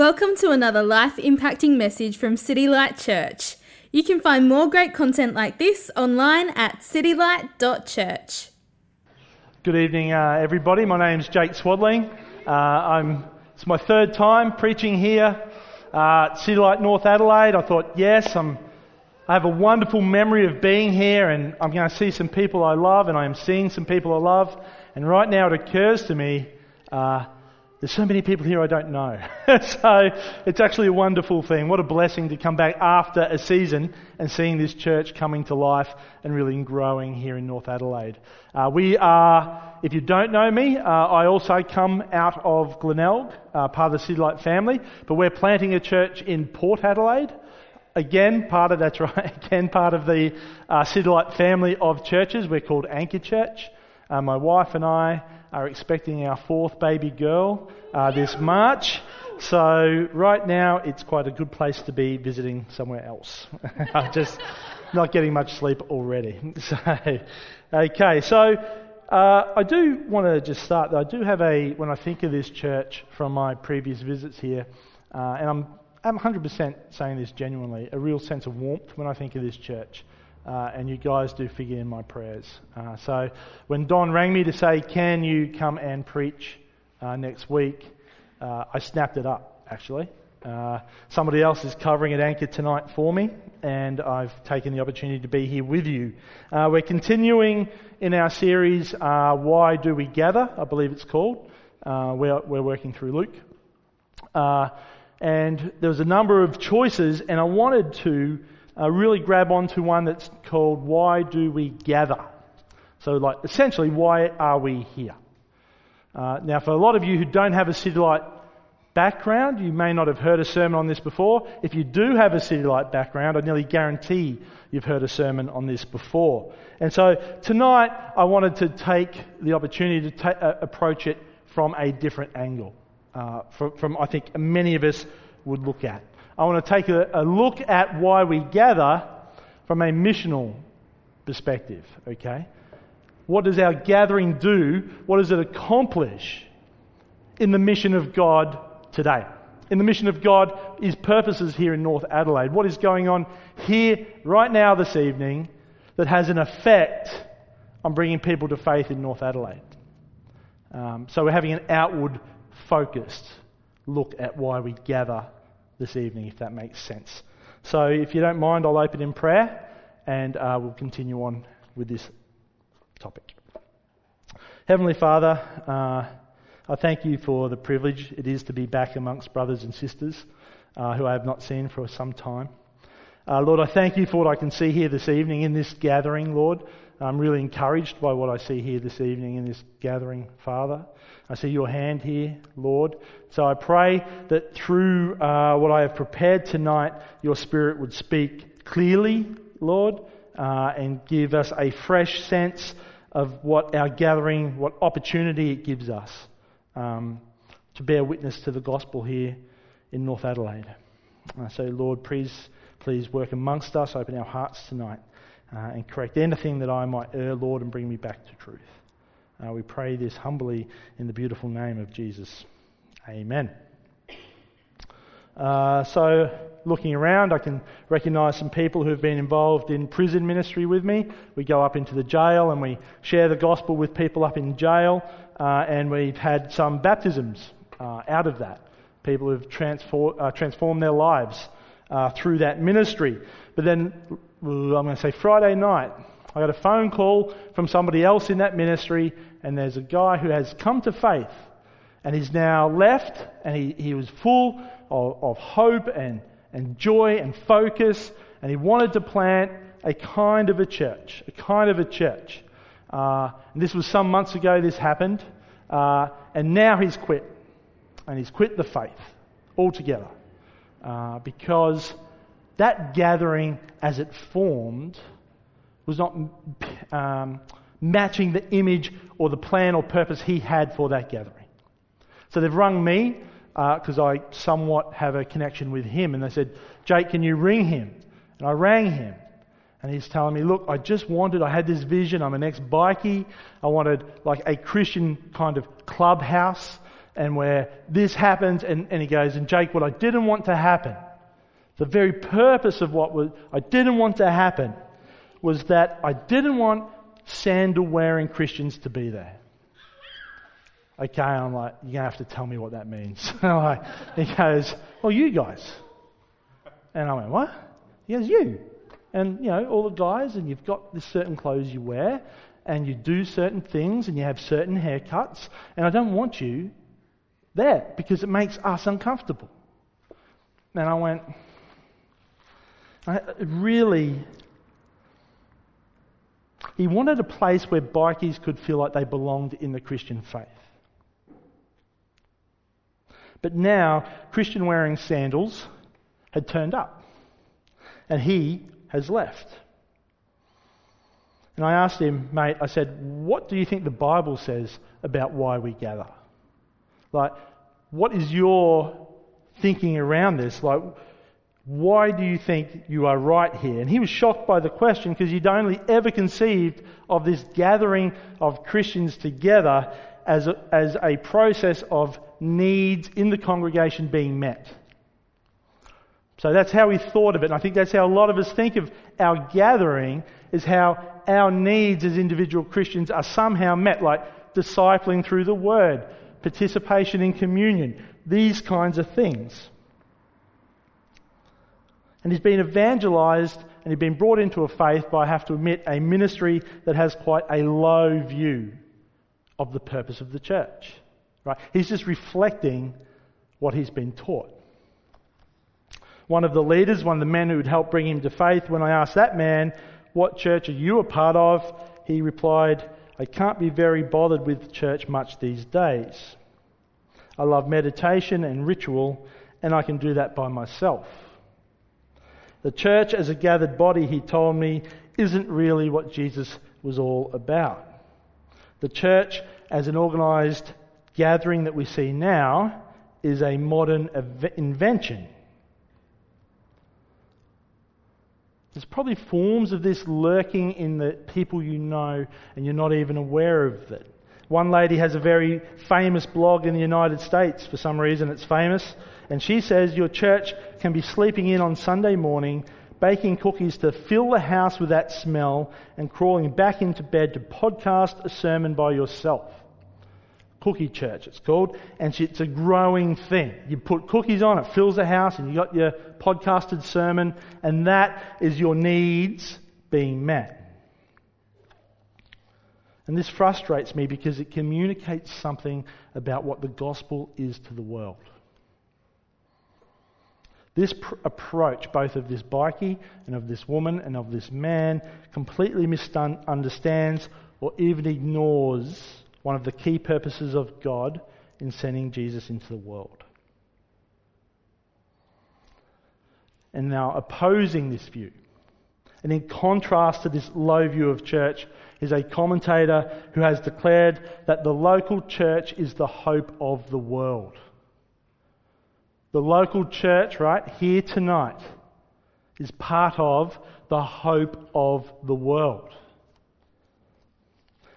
Welcome to another life impacting message from City Light Church. You can find more great content like this online at citylight.church. Good evening, uh, everybody. My name's Jake Swadling. Uh, I'm, it's my third time preaching here uh, at City Light North Adelaide. I thought, yes, I'm, I have a wonderful memory of being here, and I'm going to see some people I love, and I am seeing some people I love. And right now, it occurs to me uh, there's so many people here I don't know. so it's actually a wonderful thing. What a blessing to come back after a season and seeing this church coming to life and really growing here in North Adelaide. Uh, we are, if you don't know me, uh, I also come out of Glenelg, uh, part of the City Light family, but we're planting a church in Port Adelaide. Again, part of, that's right, again, part of the uh, City Light family of churches. We're called Anchor Church. Uh, my wife and I are expecting our fourth baby girl uh, this March. So right now it's quite a good place to be visiting somewhere else. I'm just not getting much sleep already. So, okay, so uh, I do want to just start. I do have a when I think of this church from my previous visits here, uh, and I'm I'm 100% saying this genuinely, a real sense of warmth when I think of this church. Uh, and you guys do figure in my prayers. Uh, so when Don rang me to say, Can you come and preach uh, next week? Uh, I snapped it up, actually. Uh, somebody else is covering at Anchor tonight for me, and I've taken the opportunity to be here with you. Uh, we're continuing in our series, Why Do We Gather? I believe it's called. we're, we're working through Luke. and there was a number of choices, and I wanted to uh, really grab onto one that's called Why Do We Gather? So, like, essentially, why are we here? Uh, now, for a lot of you who don't have a City Light background, you may not have heard a sermon on this before. If you do have a City Light background, I nearly guarantee you've heard a sermon on this before. And so tonight, I wanted to take the opportunity to ta- uh, approach it from a different angle, uh, from, from I think many of us would look at. I want to take a, a look at why we gather from a missional perspective, okay? What does our gathering do? What does it accomplish in the mission of God today? In the mission of God is purposes here in North Adelaide. What is going on here right now this evening that has an effect on bringing people to faith in North Adelaide? Um, so we're having an outward focused look at why we gather this evening, if that makes sense. So, if you don't mind, I'll open in prayer and uh, we'll continue on with this topic. Heavenly Father, uh, I thank you for the privilege it is to be back amongst brothers and sisters uh, who I have not seen for some time. Uh, Lord, I thank you for what I can see here this evening in this gathering, Lord. I'm really encouraged by what I see here this evening in this gathering, Father. I see your hand here, Lord. So I pray that through uh, what I have prepared tonight, your Spirit would speak clearly, Lord, uh, and give us a fresh sense of what our gathering, what opportunity it gives us um, to bear witness to the gospel here in North Adelaide. Uh, so, Lord, please, please work amongst us, open our hearts tonight uh, and correct anything that I might err, Lord, and bring me back to truth. Uh, we pray this humbly in the beautiful name of Jesus. Amen. Uh, so, looking around, I can recognise some people who have been involved in prison ministry with me. We go up into the jail and we share the gospel with people up in jail, uh, and we've had some baptisms uh, out of that. People who've transform, uh, transformed their lives uh, through that ministry. But then I'm going to say Friday night, I got a phone call from somebody else in that ministry, and there's a guy who has come to faith, and he's now left, and he, he was full of, of hope and, and joy and focus, and he wanted to plant a kind of a church, a kind of a church. Uh, and this was some months ago, this happened, uh, and now he's quit, and he's quit the faith altogether uh, because that gathering as it formed was not um, matching the image or the plan or purpose he had for that gathering. So they've rung me because uh, I somewhat have a connection with him, and they said, Jake, can you ring him? And I rang him. And he's telling me, look, I just wanted, I had this vision, I'm an ex bikie, I wanted like a Christian kind of clubhouse and where this happens, and, and he goes, and Jake, what I didn't want to happen, the very purpose of what was, I didn't want to happen was that I didn't want sandal wearing Christians to be there. Okay, I'm like, you're going to have to tell me what that means. like, he goes, well, you guys. And I went, what? He goes, you. And, you know, all the guys, and you've got this certain clothes you wear, and you do certain things, and you have certain haircuts, and I don't want you there because it makes us uncomfortable. And I went, Uh, really, he wanted a place where bikies could feel like they belonged in the Christian faith. But now, Christian wearing sandals had turned up, and he has left. And I asked him, mate, I said, what do you think the Bible says about why we gather? Like, what is your thinking around this? Like, why do you think you are right here? And he was shocked by the question because he'd only ever conceived of this gathering of Christians together as a, as a process of needs in the congregation being met. So that's how he thought of it. And I think that's how a lot of us think of our gathering is how our needs as individual Christians are somehow met, like discipling through the word, participation in communion, these kinds of things. And he's been evangelized and he's been brought into a faith by, I have to admit, a ministry that has quite a low view of the purpose of the church. Right? He's just reflecting what he's been taught. One of the leaders, one of the men who had helped bring him to faith, when I asked that man, What church are you a part of? he replied, I can't be very bothered with church much these days. I love meditation and ritual, and I can do that by myself. The church as a gathered body, he told me, isn't really what Jesus was all about. The church as an organized gathering that we see now is a modern invention. There's probably forms of this lurking in the people you know, and you're not even aware of it. One lady has a very famous blog in the United States. For some reason, it's famous. And she says your church can be sleeping in on Sunday morning, baking cookies to fill the house with that smell, and crawling back into bed to podcast a sermon by yourself. Cookie Church, it's called, and it's a growing thing. You put cookies on, it fills the house, and you got your podcasted sermon, and that is your needs being met. And this frustrates me because it communicates something about what the gospel is to the world. This pr- approach, both of this bikie and of this woman and of this man, completely misunderstands or even ignores one of the key purposes of God in sending Jesus into the world. And now, opposing this view, and in contrast to this low view of church, is a commentator who has declared that the local church is the hope of the world. The local church, right, here tonight, is part of the hope of the world.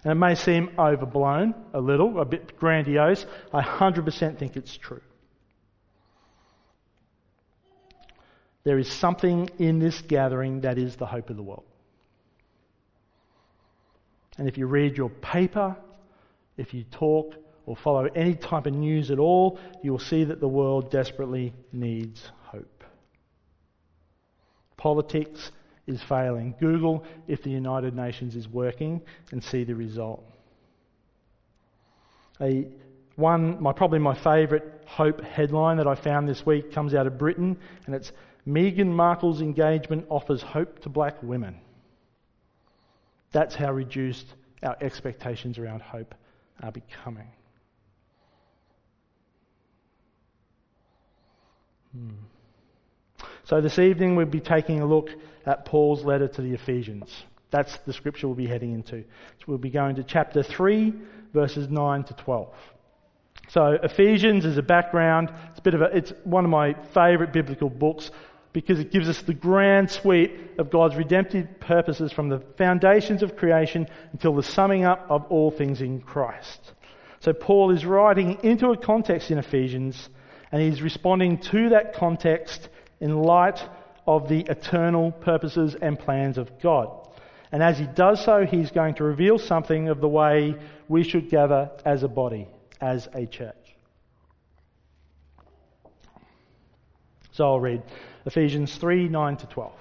And it may seem overblown a little, a bit grandiose. I 100% think it's true. There is something in this gathering that is the hope of the world. And if you read your paper, if you talk or follow any type of news at all, you will see that the world desperately needs hope. Politics is failing. Google if the United Nations is working and see the result. A, one, my, probably my favourite hope headline that I found this week comes out of Britain, and it's Meghan Markle's engagement offers hope to black women. That's how reduced our expectations around hope are becoming. Hmm. So, this evening we'll be taking a look at Paul's letter to the Ephesians. That's the scripture we'll be heading into. So we'll be going to chapter 3, verses 9 to 12. So, Ephesians is a background. It's, a bit of a, it's one of my favourite biblical books because it gives us the grand sweep of God's redemptive purposes from the foundations of creation until the summing up of all things in Christ. So Paul is writing into a context in Ephesians, and he's responding to that context in light of the eternal purposes and plans of God. And as he does so, he's going to reveal something of the way we should gather as a body, as a church. So I'll read Ephesians 3 9 to 12.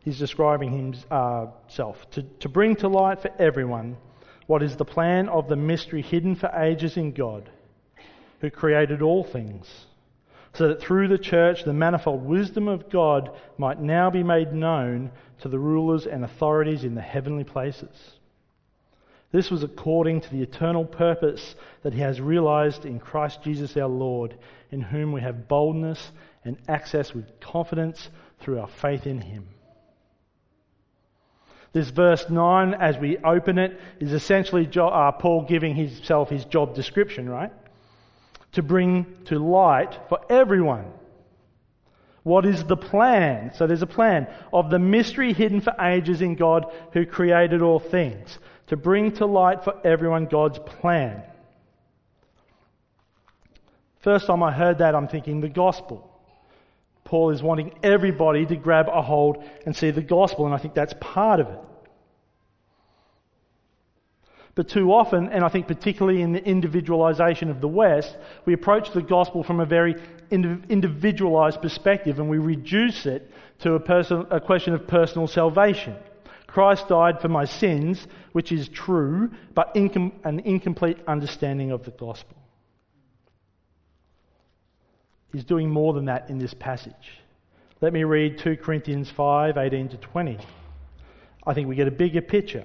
He's describing himself to, to bring to light for everyone what is the plan of the mystery hidden for ages in God, who created all things, so that through the church the manifold wisdom of God might now be made known to the rulers and authorities in the heavenly places. This was according to the eternal purpose that He has realized in Christ Jesus our Lord, in whom we have boldness and access with confidence through our faith in Him. This verse 9, as we open it, is essentially uh, Paul giving himself his job description, right? To bring to light for everyone. What is the plan? So there's a plan of the mystery hidden for ages in God who created all things. To bring to light for everyone God's plan. First time I heard that, I'm thinking the gospel. Paul is wanting everybody to grab a hold and see the gospel, and I think that's part of it. But too often, and I think particularly in the individualization of the West, we approach the gospel from a very individualized perspective and we reduce it to a, person, a question of personal salvation. Christ died for my sins, which is true, but incom- an incomplete understanding of the gospel. He's doing more than that in this passage. Let me read 2 Corinthians 5 18 to 20. I think we get a bigger picture.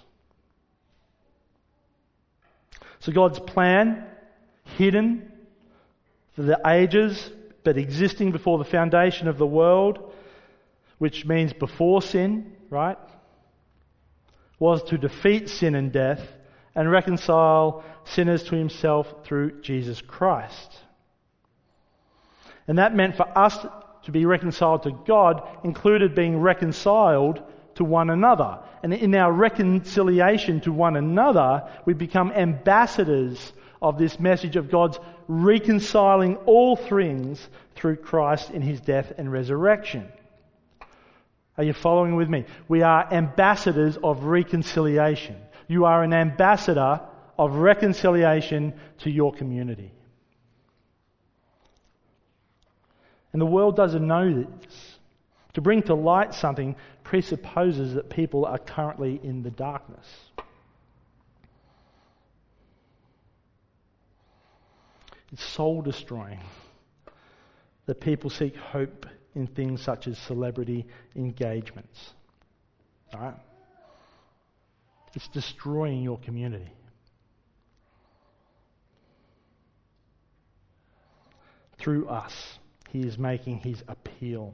So God's plan, hidden for the ages, but existing before the foundation of the world, which means before sin, right? Was to defeat sin and death and reconcile sinners to himself through Jesus Christ. And that meant for us to be reconciled to God included being reconciled to one another. And in our reconciliation to one another, we become ambassadors of this message of God's reconciling all things through Christ in his death and resurrection. Are you following with me? We are ambassadors of reconciliation. You are an ambassador of reconciliation to your community. And the world doesn't know this. To bring to light something presupposes that people are currently in the darkness. It's soul destroying that people seek hope in things such as celebrity engagements. All right? It's destroying your community. Through us, he is making his appeal.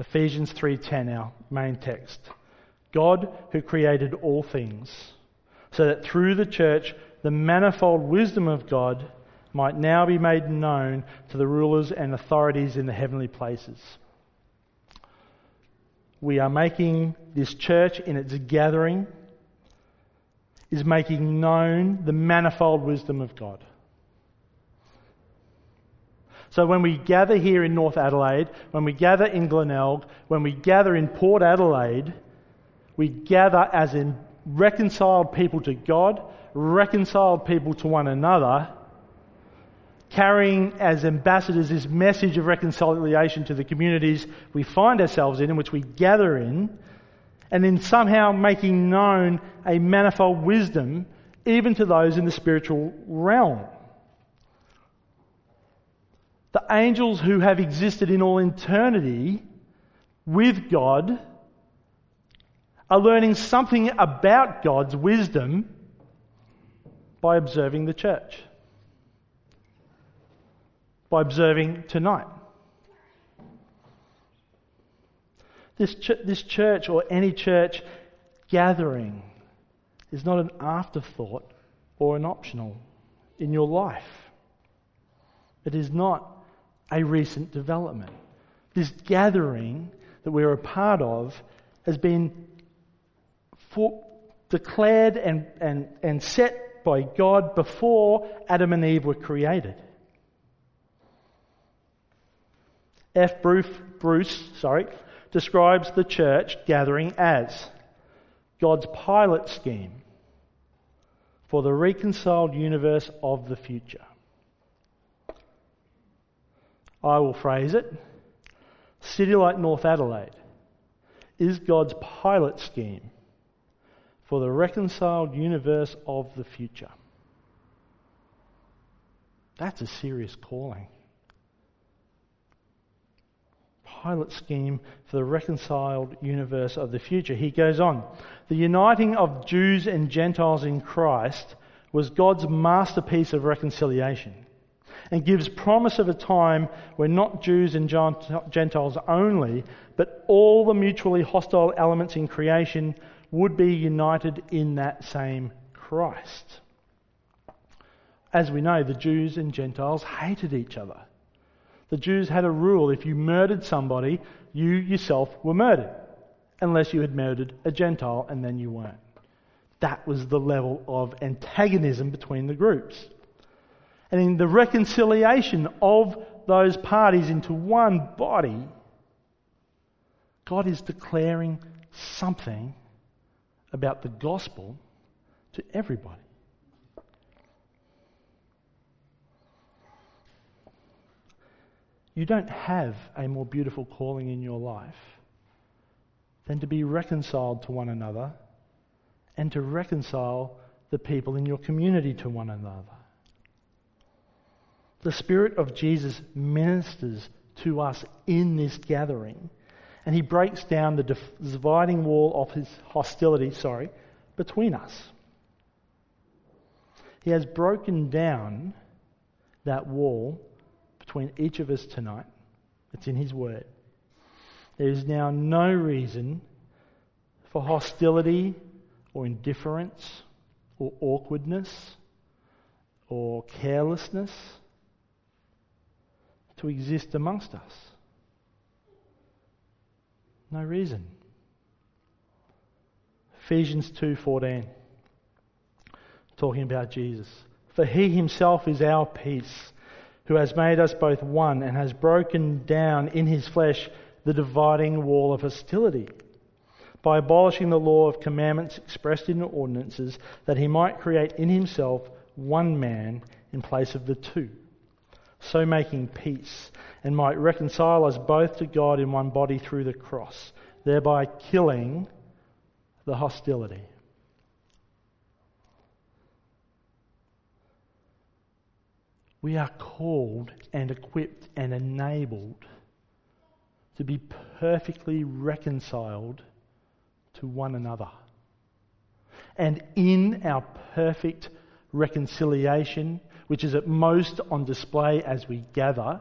Ephesians 3:10 our main text. God who created all things so that through the church the manifold wisdom of God might now be made known to the rulers and authorities in the heavenly places. We are making this church in its gathering is making known the manifold wisdom of God. So when we gather here in North Adelaide, when we gather in Glenelg, when we gather in Port Adelaide, we gather as in reconciled people to God, reconciled people to one another, carrying as ambassadors this message of reconciliation to the communities we find ourselves in, in which we gather in, and then somehow making known a manifold wisdom even to those in the spiritual realm. The angels who have existed in all eternity with God are learning something about God's wisdom By observing the church. By observing tonight. This, ch- this church or any church gathering is not an afterthought or an optional in your life. It is not a recent development. This gathering that we're a part of has been for, declared and, and, and set by God before Adam and Eve were created. F. Bruce, Bruce sorry, describes the church gathering as God's pilot scheme for the reconciled universe of the future. I will phrase it City Light North Adelaide is God's pilot scheme for the reconciled universe of the future. That's a serious calling. Pilot scheme for the reconciled universe of the future. He goes on. The uniting of Jews and Gentiles in Christ was God's masterpiece of reconciliation and gives promise of a time when not Jews and Gentiles only, but all the mutually hostile elements in creation would be united in that same Christ. As we know, the Jews and Gentiles hated each other. The Jews had a rule if you murdered somebody, you yourself were murdered, unless you had murdered a Gentile and then you weren't. That was the level of antagonism between the groups and in the reconciliation of those parties into one body, God is declaring something about the gospel to everybody. You don't have a more beautiful calling in your life than to be reconciled to one another and to reconcile the people in your community to one another. The Spirit of Jesus ministers to us in this gathering, and he breaks down the dividing wall of his hostility, sorry, between us. He has broken down that wall between each of us tonight. It's in his word. There is now no reason for hostility or indifference or awkwardness or carelessness to exist amongst us. No reason. Ephesians 2:14 talking about Jesus. For he himself is our peace, who has made us both one and has broken down in his flesh the dividing wall of hostility by abolishing the law of commandments expressed in ordinances that he might create in himself one man in place of the two so making peace, and might reconcile us both to God in one body through the cross, thereby killing the hostility. We are called and equipped and enabled to be perfectly reconciled to one another. And in our perfect reconciliation, which is at most on display as we gather,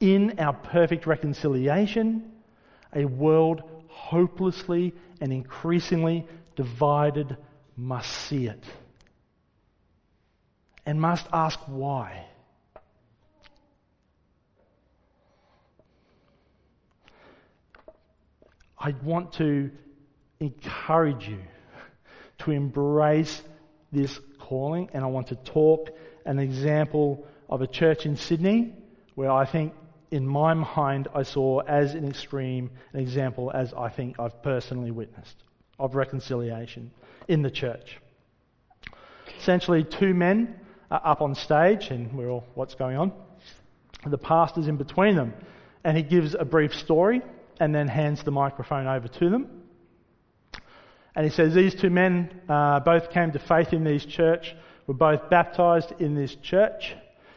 in our perfect reconciliation, a world hopelessly and increasingly divided must see it and must ask why. I want to encourage you to embrace this calling, and I want to talk an example of a church in Sydney where I think, in my mind, I saw as an extreme an example as I think I've personally witnessed of reconciliation in the church. Essentially, two men are up on stage, and we're all, what's going on? The pastor's in between them, and he gives a brief story and then hands the microphone over to them. And he says, These two men uh, both came to faith in this church were both baptized in this church.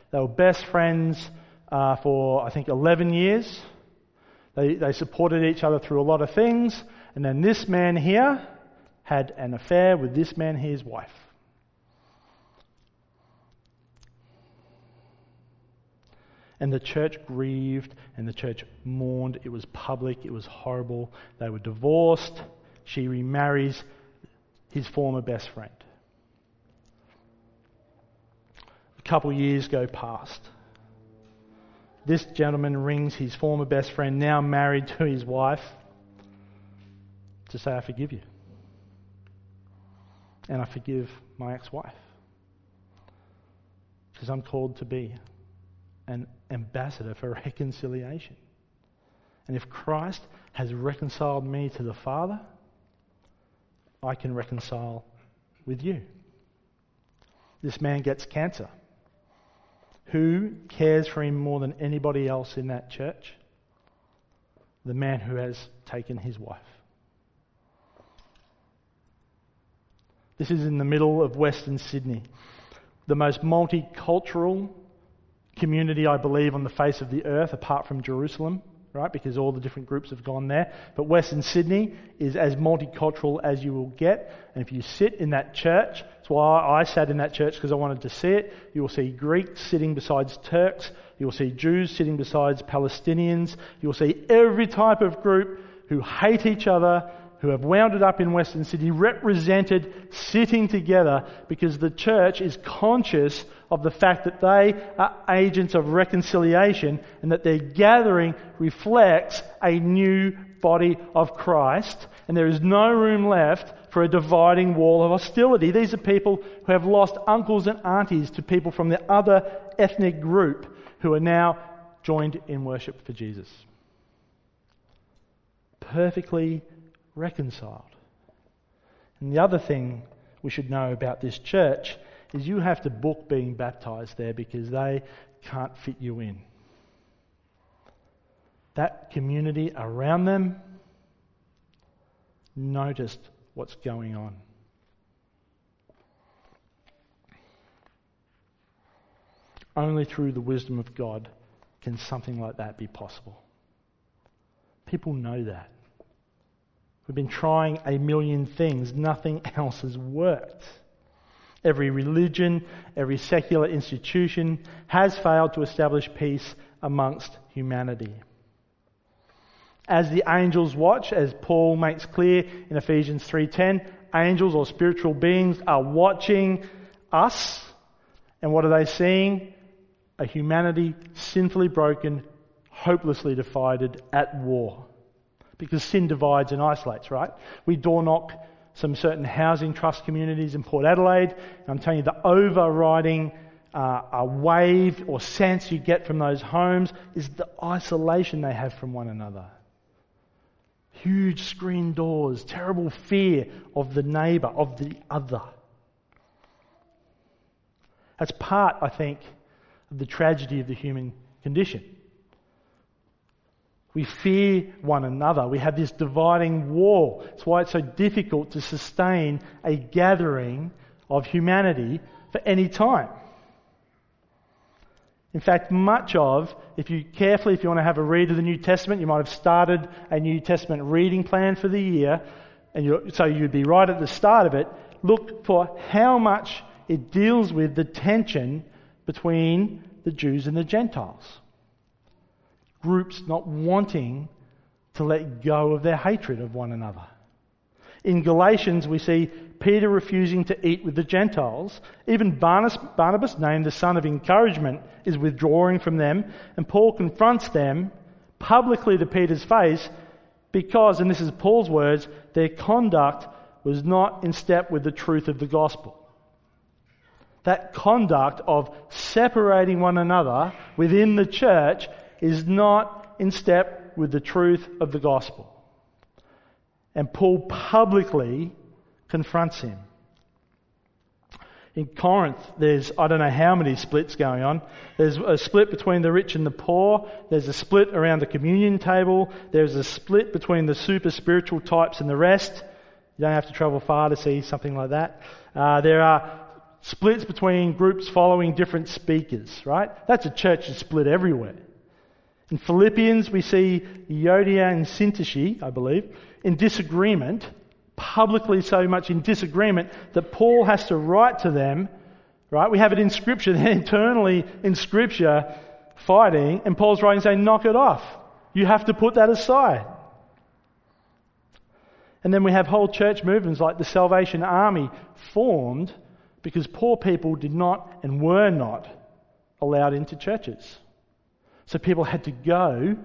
They were best friends uh, for, I think, 11 years. They, they supported each other through a lot of things. And then this man here had an affair with this man here's wife. And the church grieved and the church mourned. It was public, it was horrible. They were divorced. She remarries his former best friend. Couple years go past. This gentleman rings his former best friend, now married to his wife, to say, I forgive you. And I forgive my ex wife. Because I'm called to be an ambassador for reconciliation. And if Christ has reconciled me to the Father, I can reconcile with you. This man gets cancer. Who cares for him more than anybody else in that church? The man who has taken his wife. This is in the middle of Western Sydney, the most multicultural community, I believe, on the face of the earth, apart from Jerusalem right? Because all the different groups have gone there. But Western Sydney is as multicultural as you will get. And if you sit in that church, why I sat in that church because I wanted to see it. You will see Greeks sitting beside Turks. You will see Jews sitting beside Palestinians. You will see every type of group who hate each other, who have wound it up in Western Sydney, represented sitting together because the church is conscious of the fact that they are agents of reconciliation and that their gathering reflects a new body of Christ. And there is no room left for a dividing wall of hostility. These are people who have lost uncles and aunties to people from the other ethnic group who are now joined in worship for Jesus. Perfectly reconciled. And the other thing we should know about this church is you have to book being baptized there because they can't fit you in. That community around them noticed what's going on. Only through the wisdom of God can something like that be possible. People know that. We've been trying a million things, nothing else has worked. Every religion, every secular institution has failed to establish peace amongst humanity. As the angels watch, as Paul makes clear in Ephesians 3:10, angels or spiritual beings are watching us, and what are they seeing? A humanity sinfully broken, hopelessly divided, at war because sin divides and isolates, right? We door knock some certain housing trust communities in Port Adelaide. I'm telling you, the overriding uh, wave or sense you get from those homes is the isolation they have from one another. Huge screen doors, terrible fear of the neighbour, of the other. That's part, I think, of the tragedy of the human condition. We fear one another. We have this dividing wall. That's why it's so difficult to sustain a gathering of humanity for any time. In fact, much of, if you carefully, if you want to have a read of the New Testament, you might have started a New Testament reading plan for the year, and so you'd be right at the start of it. Look for how much it deals with the tension between the Jews and the Gentiles groups not wanting to let go of their hatred of one another. In Galatians, we see Peter refusing to eat with the Gentiles. Even Barnabas, named the son of encouragement, is withdrawing from them, and Paul confronts them publicly to Peter's face because, and this is Paul's words, their conduct was not in step with the truth of the gospel. That conduct of separating one another within the church is not in step with the truth of the gospel. And Paul publicly confronts him. In Corinth, there's, I don't know how many splits going on. There's a split between the rich and the poor. There's a split around the communion table. There's a split between the super spiritual types and the rest. You don't have to travel far to see something like that. Uh, there are splits between groups following different speakers, right? That's a church that's split everywhere. In Philippians, we see Euodia and Syntyche, I believe, in disagreement, publicly so much in disagreement that Paul has to write to them, right? We have it in Scripture, then internally in Scripture, fighting, and Paul's writing saying, knock it off. You have to put that aside. And then we have whole church movements like the Salvation Army formed because poor people did not and were not allowed into churches. So people had to go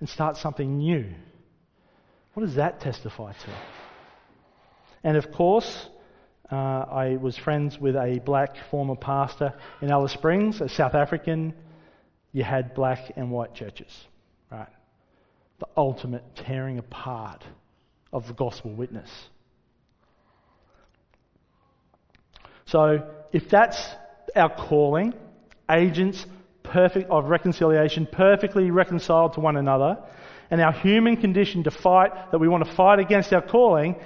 and start something new. What does that testify to? And of course, uh, I was friends with a black former pastor in Alice Springs, a South African. You had black and white churches, right? The ultimate tearing apart of the gospel witness. So, if that's our calling, agents perfect of reconciliation, perfectly reconciled to one another, and our human condition to fight, that we want to fight against our calling,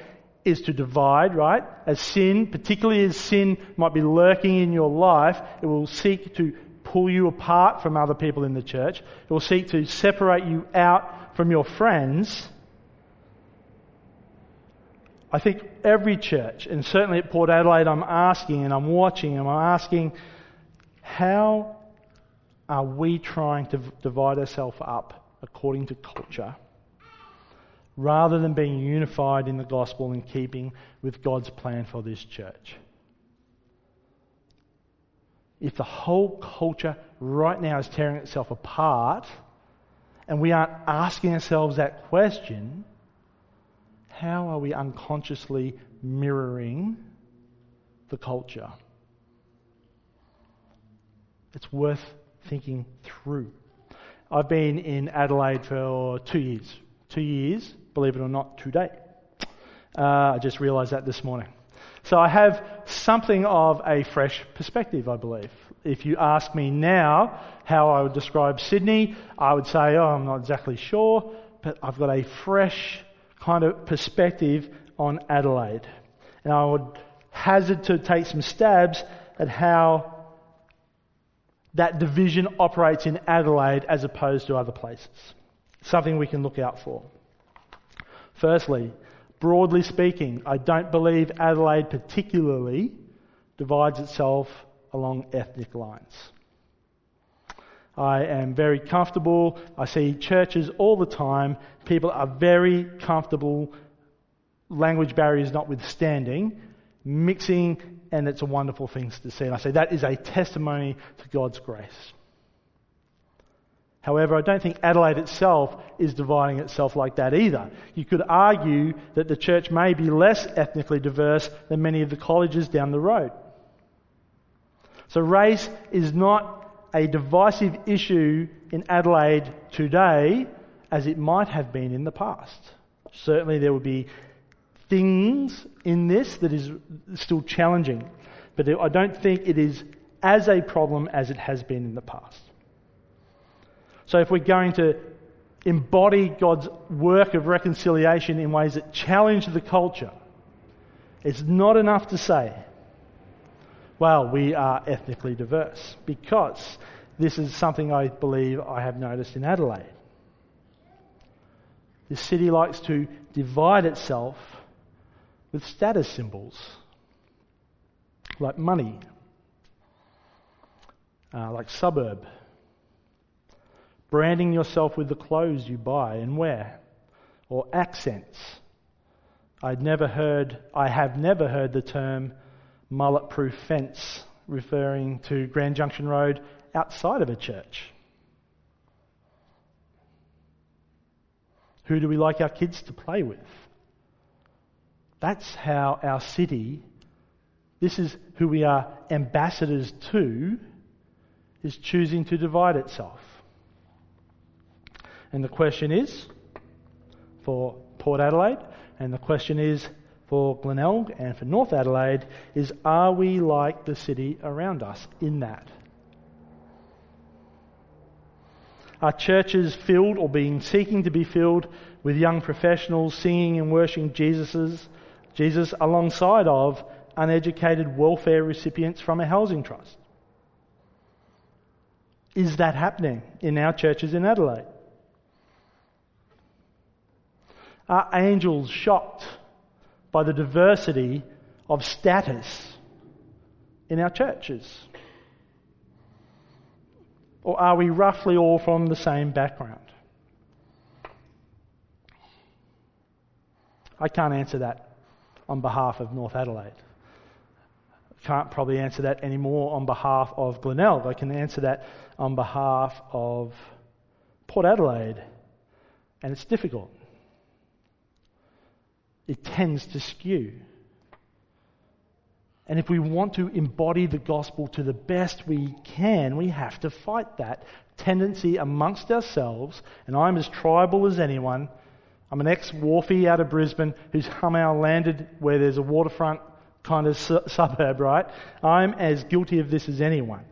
is to divide, right? As sin, particularly as sin might be lurking in your life, it will seek to pull you apart from other people in the church. It will seek to separate you out from your friends. I think every church, and certainly at Port Adelaide, I'm asking and I'm watching and I'm asking, how are we trying to divide ourselves up according to culture rather than being unified in the gospel and keeping with God's plan for this church? If the whole culture right now is tearing itself apart and we aren't asking ourselves that question, how are we unconsciously mirroring the culture? It's worth thinking through. I've been in Adelaide for two years. Two years, believe it or not, today. Uh, I just realised that this morning. So I have something of a fresh perspective, I believe. If you ask me now how I would describe Sydney, I would say, oh, I'm not exactly sure, but I've got a fresh kind of perspective on Adelaide. And I would hazard to take some stabs at how that division operates in Adelaide as opposed to other places. Something we can look out for. Firstly, broadly speaking, I don't believe Adelaide particularly divides itself along ethnic lines. I am very comfortable. I see churches all the time. People are very comfortable, language barriers notwithstanding, mixing, and it's a wonderful thing to see. And I say that is a testimony to God's grace. However, I don't think Adelaide itself is dividing itself like that either. You could argue that the church may be less ethnically diverse than many of the colleges down the road. So race is not a divisive issue in Adelaide today as it might have been in the past. Certainly, there will be things in this that is still challenging, but I don't think it is as a problem as it has been in the past. So, if we're going to embody God's work of reconciliation in ways that challenge the culture, it's not enough to say, well, we are ethnically diverse because this is something I believe I have noticed in Adelaide. This city likes to divide itself with status symbols like money, uh, like suburb, branding yourself with the clothes you buy and wear, or accents. I'd never heard, I have never heard the term mullet proof fence, referring to Grand Junction Road outside of a church. Who do we like our kids to play with? That's how our city, this is who we are ambassadors to, is choosing to divide itself. And the question is for Port Adelaide, and the question is for Glenelg and for North Adelaide is are we like the city around us in that? Are churches filled or being seeking to be filled with young professionals singing and worshiping Jesus's, Jesus alongside of uneducated welfare recipients from a housing trust? Is that happening in our churches in Adelaide? Are angels shocked by the diversity of status in our churches. Or are we roughly all from the same background? I can't answer that on behalf of North Adelaide. I can't probably answer that anymore on behalf of Glenelg. I can answer that on behalf of Port Adelaide. And it's difficult. It tends to skew. And if we want to embody the gospel to the best we can, we have to fight that tendency amongst ourselves. And I'm as tribal as anyone. I'm an ex wharfie out of Brisbane who's somehow landed where there's a waterfront kind of su- suburb, right? I'm as guilty of this as anyone.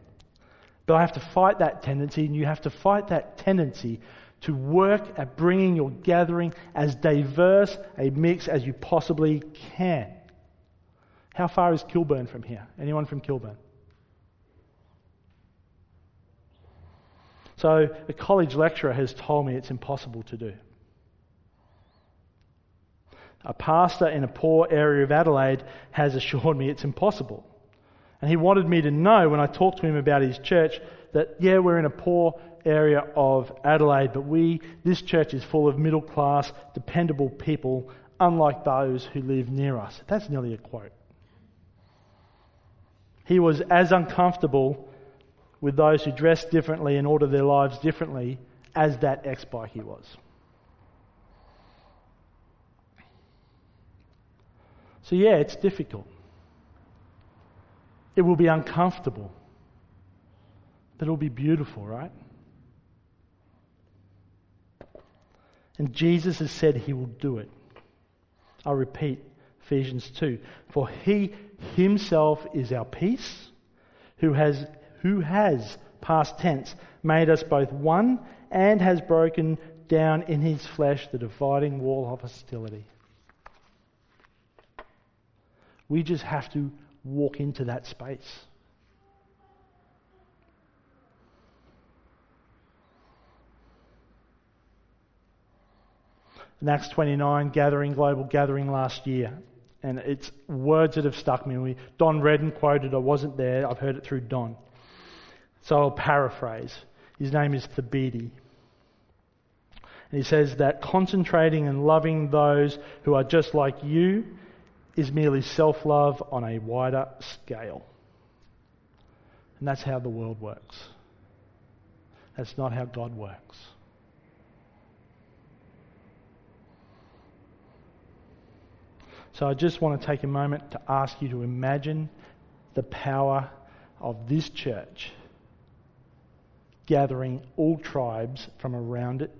But I have to fight that tendency, and you have to fight that tendency to work at bringing your gathering as diverse a mix as you possibly can. How far is Kilburn from here? Anyone from Kilburn? So, a college lecturer has told me it's impossible to do. A pastor in a poor area of Adelaide has assured me it's impossible. And he wanted me to know when I talked to him about his church that, yeah, we're in a poor area of Adelaide, but we, this church is full of middle class, dependable people, unlike those who live near us. That's nearly a quote. He was as uncomfortable with those who dress differently and order their lives differently as that ex bikie was. So, yeah, it's difficult. It will be uncomfortable, but it'll be beautiful, right? And Jesus has said he will do it. I'll repeat Ephesians 2. For he himself is our peace, who has, who has, past tense, made us both one and has broken down in his flesh the dividing wall of hostility. We just have to walk into that space. In Acts 29, gathering, global gathering last year. And it's words that have stuck me. We, Don Redden quoted, I wasn't there, I've heard it through Don. So I'll paraphrase. His name is Thabiti. And he says that concentrating and loving those who are just like you is merely self love on a wider scale. And that's how the world works. That's not how God works. So I just want to take a moment to ask you to imagine the power of this church gathering all tribes from around it.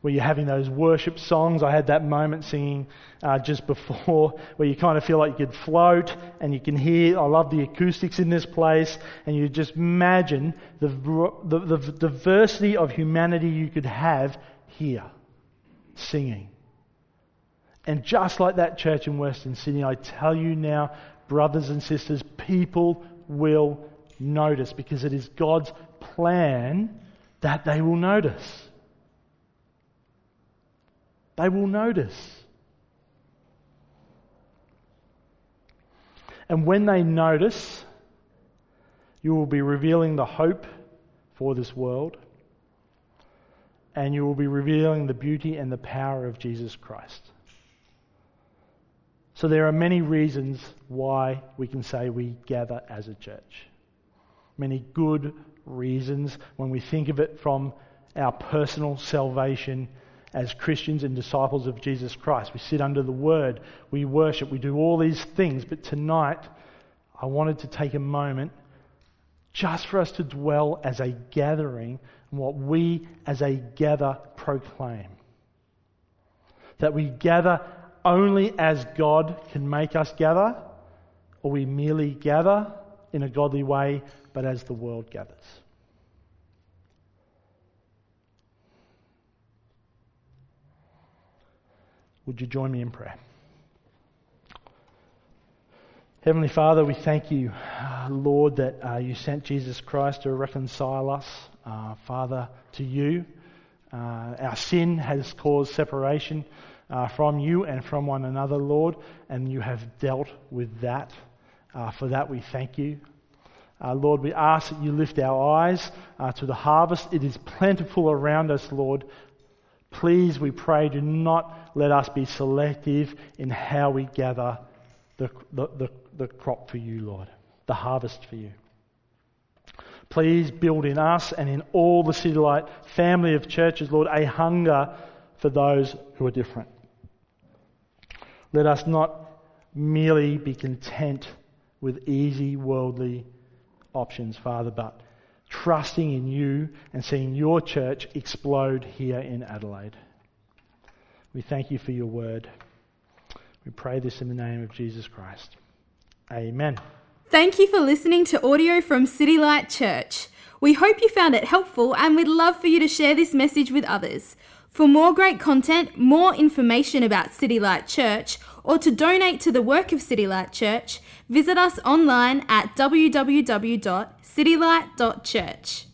Where you're having those worship songs. I had that moment singing uh, just before where you kind of feel like you could float and you can hear. I love the acoustics in this place. And you just imagine the, the, the, the diversity of humanity you could have here singing. And just like that church in Western Sydney, I tell you now, brothers and sisters, people will notice because it is God's plan that they will notice. They will notice. And when they notice, you will be revealing the hope for this world, and you will be revealing the beauty and the power of Jesus Christ. So there are many reasons why we can say we gather as a church. Many good reasons when we think of it from our personal salvation as Christians and disciples of Jesus Christ. We sit under the Word, we worship, we do all these things. But tonight, I wanted to take a moment just for us to dwell as a gathering on what we as a gather proclaim. That we gather only as God can make us gather, or we merely gather in a godly way, but as the world gathers. Would you join me in prayer? Heavenly Father, we thank you, uh, Lord, that uh, you sent Jesus Christ to reconcile us, uh, Father, to you. Uh, our sin has caused separation uh, from you and from one another, Lord, and you have dealt with that. Uh, for that we thank you. Uh, Lord, we ask that you lift our eyes uh, to the harvest. It is plentiful around us, Lord. Please, we pray, do not let us be selective in how we gather the, the, the, the crop for you, Lord, the harvest for you. Please build in us and in all the City Light family of churches, Lord, a hunger for those who are different. Let us not merely be content with easy worldly options, Father, but trusting in you and seeing your church explode here in Adelaide. We thank you for your word. We pray this in the name of Jesus Christ. Amen. Thank you for listening to audio from City Light Church. We hope you found it helpful and we'd love for you to share this message with others. For more great content, more information about City Light Church, or to donate to the work of City Light Church, visit us online at www.citylight.church.